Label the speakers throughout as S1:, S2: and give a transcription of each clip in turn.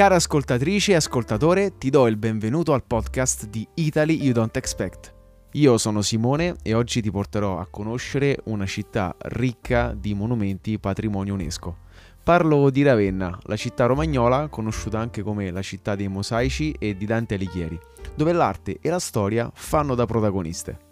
S1: Cara ascoltatrice e ascoltatore, ti do il benvenuto al podcast di Italy You Don't Expect. Io sono Simone e oggi ti porterò a conoscere una città ricca di monumenti patrimonio UNESCO. Parlo di Ravenna, la città romagnola conosciuta anche come la città dei mosaici e di Dante Alighieri, dove l'arte e la storia fanno da protagoniste.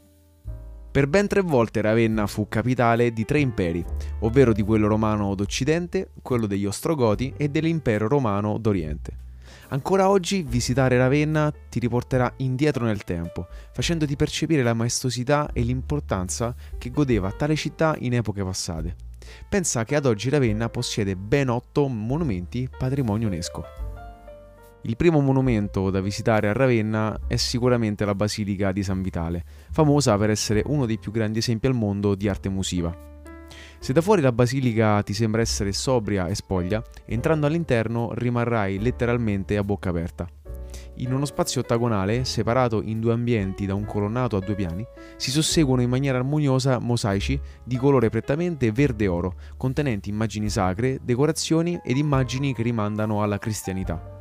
S1: Per ben tre volte Ravenna fu capitale di tre imperi, ovvero di quello romano d'Occidente, quello degli Ostrogoti e dell'impero romano d'Oriente. Ancora oggi visitare Ravenna ti riporterà indietro nel tempo, facendoti percepire la maestosità e l'importanza che godeva tale città in epoche passate. Pensa che ad oggi Ravenna possiede ben otto monumenti patrimonio UNESCO. Il primo monumento da visitare a Ravenna è sicuramente la Basilica di San Vitale, famosa per essere uno dei più grandi esempi al mondo di arte musiva. Se da fuori la basilica ti sembra essere sobria e spoglia, entrando all'interno rimarrai letteralmente a bocca aperta. In uno spazio ottagonale, separato in due ambienti da un colonnato a due piani, si susseguono in maniera armoniosa mosaici di colore prettamente verde-oro, contenenti immagini sacre, decorazioni ed immagini che rimandano alla cristianità.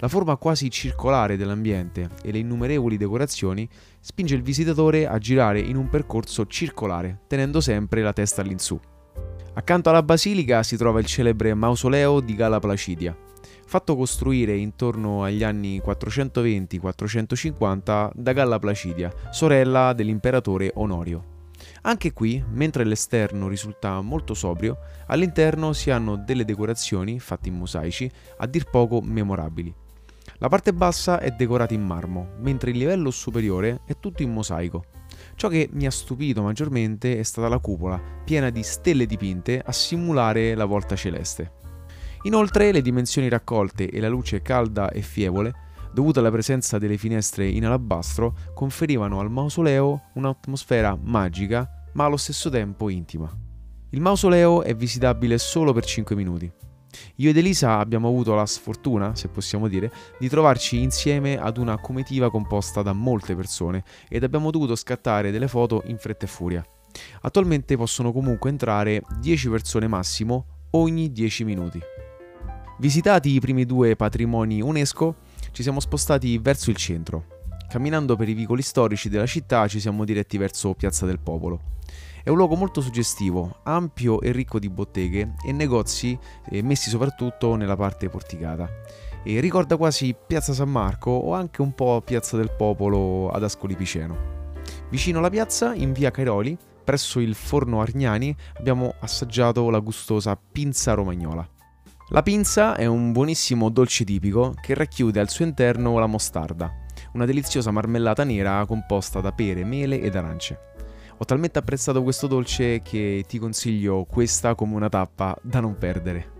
S1: La forma quasi circolare dell'ambiente e le innumerevoli decorazioni spinge il visitatore a girare in un percorso circolare, tenendo sempre la testa all'insù. Accanto alla basilica si trova il celebre mausoleo di Gala Placidia, fatto costruire intorno agli anni 420-450 da Galla Placidia, sorella dell'imperatore Onorio. Anche qui, mentre l'esterno risulta molto sobrio, all'interno si hanno delle decorazioni, fatte in mosaici, a dir poco memorabili. La parte bassa è decorata in marmo, mentre il livello superiore è tutto in mosaico. Ciò che mi ha stupito maggiormente è stata la cupola, piena di stelle dipinte a simulare la volta celeste. Inoltre le dimensioni raccolte e la luce calda e fievole, dovuta alla presenza delle finestre in alabastro, conferivano al mausoleo un'atmosfera magica ma allo stesso tempo intima. Il mausoleo è visitabile solo per 5 minuti. Io ed Elisa abbiamo avuto la sfortuna, se possiamo dire, di trovarci insieme ad una comitiva composta da molte persone ed abbiamo dovuto scattare delle foto in fretta e furia. Attualmente possono comunque entrare 10 persone massimo ogni 10 minuti. Visitati i primi due patrimoni UNESCO, ci siamo spostati verso il centro. Camminando per i vicoli storici della città ci siamo diretti verso Piazza del Popolo. È un luogo molto suggestivo, ampio e ricco di botteghe e negozi eh, messi soprattutto nella parte porticata. E ricorda quasi Piazza San Marco o anche un po' Piazza del Popolo ad Ascoli Piceno. Vicino alla piazza, in via Cairoli, presso il forno Argnani, abbiamo assaggiato la gustosa pinza romagnola. La pinza è un buonissimo dolce tipico che racchiude al suo interno la mostarda, una deliziosa marmellata nera composta da pere, mele ed arance. Ho talmente apprezzato questo dolce che ti consiglio questa come una tappa da non perdere.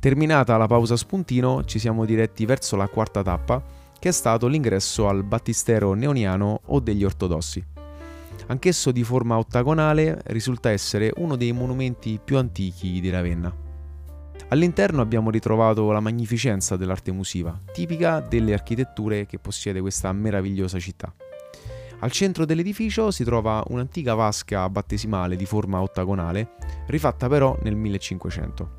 S1: Terminata la pausa spuntino, ci siamo diretti verso la quarta tappa, che è stato l'ingresso al battistero neoniano o degli ortodossi. Anch'esso di forma ottagonale, risulta essere uno dei monumenti più antichi di Ravenna. All'interno abbiamo ritrovato la magnificenza dell'arte musiva, tipica delle architetture che possiede questa meravigliosa città. Al centro dell'edificio si trova un'antica vasca battesimale di forma ottagonale, rifatta però nel 1500.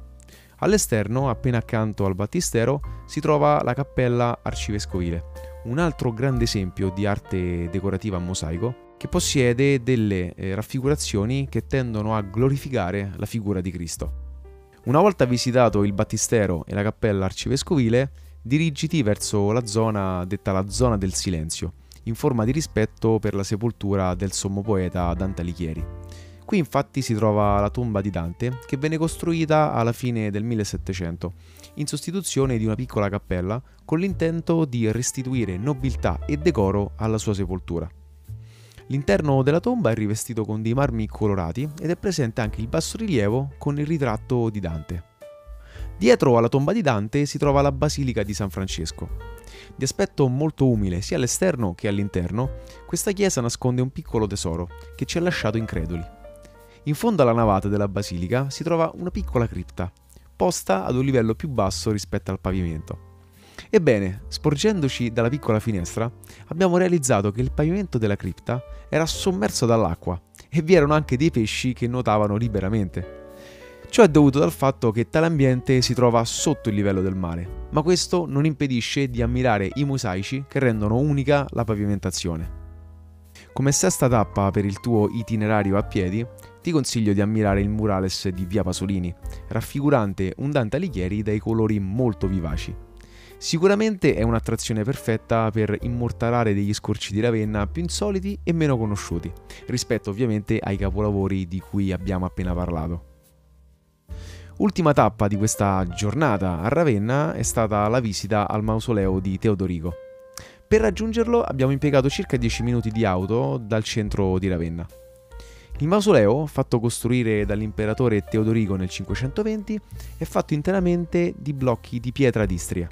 S1: All'esterno, appena accanto al battistero, si trova la cappella arcivescovile, un altro grande esempio di arte decorativa a mosaico che possiede delle eh, raffigurazioni che tendono a glorificare la figura di Cristo. Una volta visitato il battistero e la cappella arcivescovile, dirigiti verso la zona detta la zona del silenzio, in forma di rispetto per la sepoltura del sommo poeta Dante Alighieri. Qui infatti si trova la tomba di Dante, che venne costruita alla fine del 1700, in sostituzione di una piccola cappella, con l'intento di restituire nobiltà e decoro alla sua sepoltura. L'interno della tomba è rivestito con dei marmi colorati ed è presente anche il bassorilievo con il ritratto di Dante. Dietro alla tomba di Dante si trova la Basilica di San Francesco, di aspetto molto umile sia all'esterno che all'interno, questa chiesa nasconde un piccolo tesoro che ci ha lasciato increduli. In fondo alla navata della basilica si trova una piccola cripta, posta ad un livello più basso rispetto al pavimento. Ebbene, sporgendoci dalla piccola finestra, abbiamo realizzato che il pavimento della cripta era sommerso dall'acqua e vi erano anche dei pesci che nuotavano liberamente. Ciò è dovuto dal fatto che tale ambiente si trova sotto il livello del mare, ma questo non impedisce di ammirare i mosaici che rendono unica la pavimentazione. Come sesta tappa per il tuo itinerario a piedi, ti consiglio di ammirare il murales di Via Pasolini, raffigurante un Dante Alighieri dai colori molto vivaci. Sicuramente è un'attrazione perfetta per immortalare degli scorci di Ravenna più insoliti e meno conosciuti, rispetto ovviamente ai capolavori di cui abbiamo appena parlato. Ultima tappa di questa giornata a Ravenna è stata la visita al mausoleo di Teodorico. Per raggiungerlo abbiamo impiegato circa 10 minuti di auto dal centro di Ravenna. Il mausoleo, fatto costruire dall'imperatore Teodorico nel 520, è fatto interamente di blocchi di pietra d'Istria.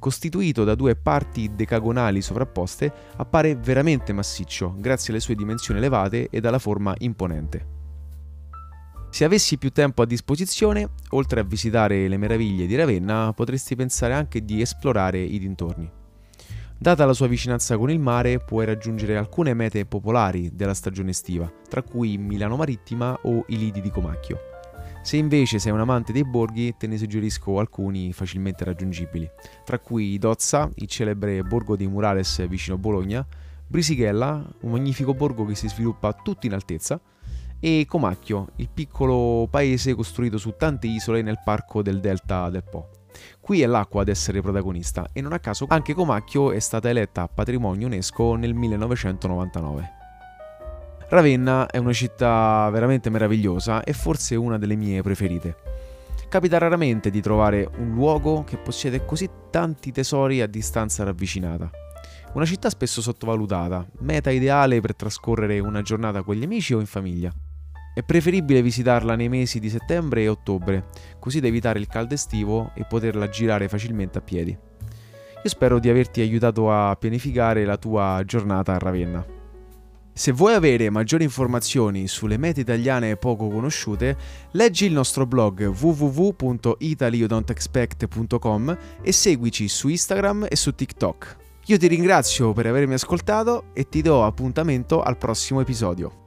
S1: Costituito da due parti decagonali sovrapposte, appare veramente massiccio grazie alle sue dimensioni elevate e alla forma imponente. Se avessi più tempo a disposizione, oltre a visitare le meraviglie di Ravenna, potresti pensare anche di esplorare i dintorni. Data la sua vicinanza con il mare, puoi raggiungere alcune mete popolari della stagione estiva, tra cui Milano Marittima o i lidi di Comacchio. Se invece sei un amante dei borghi, te ne suggerisco alcuni facilmente raggiungibili, tra cui Dozza, il celebre borgo dei Murales vicino Bologna, Brisighella, un magnifico borgo che si sviluppa tutto in altezza, e Comacchio, il piccolo paese costruito su tante isole nel parco del delta del Po. Qui è l'acqua ad essere protagonista e non a caso anche Comacchio è stata eletta patrimonio UNESCO nel 1999. Ravenna è una città veramente meravigliosa e forse una delle mie preferite. Capita raramente di trovare un luogo che possiede così tanti tesori a distanza ravvicinata. Una città spesso sottovalutata, meta ideale per trascorrere una giornata con gli amici o in famiglia. È preferibile visitarla nei mesi di settembre e ottobre, così da evitare il caldo estivo e poterla girare facilmente a piedi. Io spero di averti aiutato a pianificare la tua giornata a Ravenna. Se vuoi avere maggiori informazioni sulle mete italiane poco conosciute, leggi il nostro blog www.italiodon'texpect.com e seguici su Instagram e su TikTok. Io ti ringrazio per avermi ascoltato e ti do appuntamento al prossimo episodio.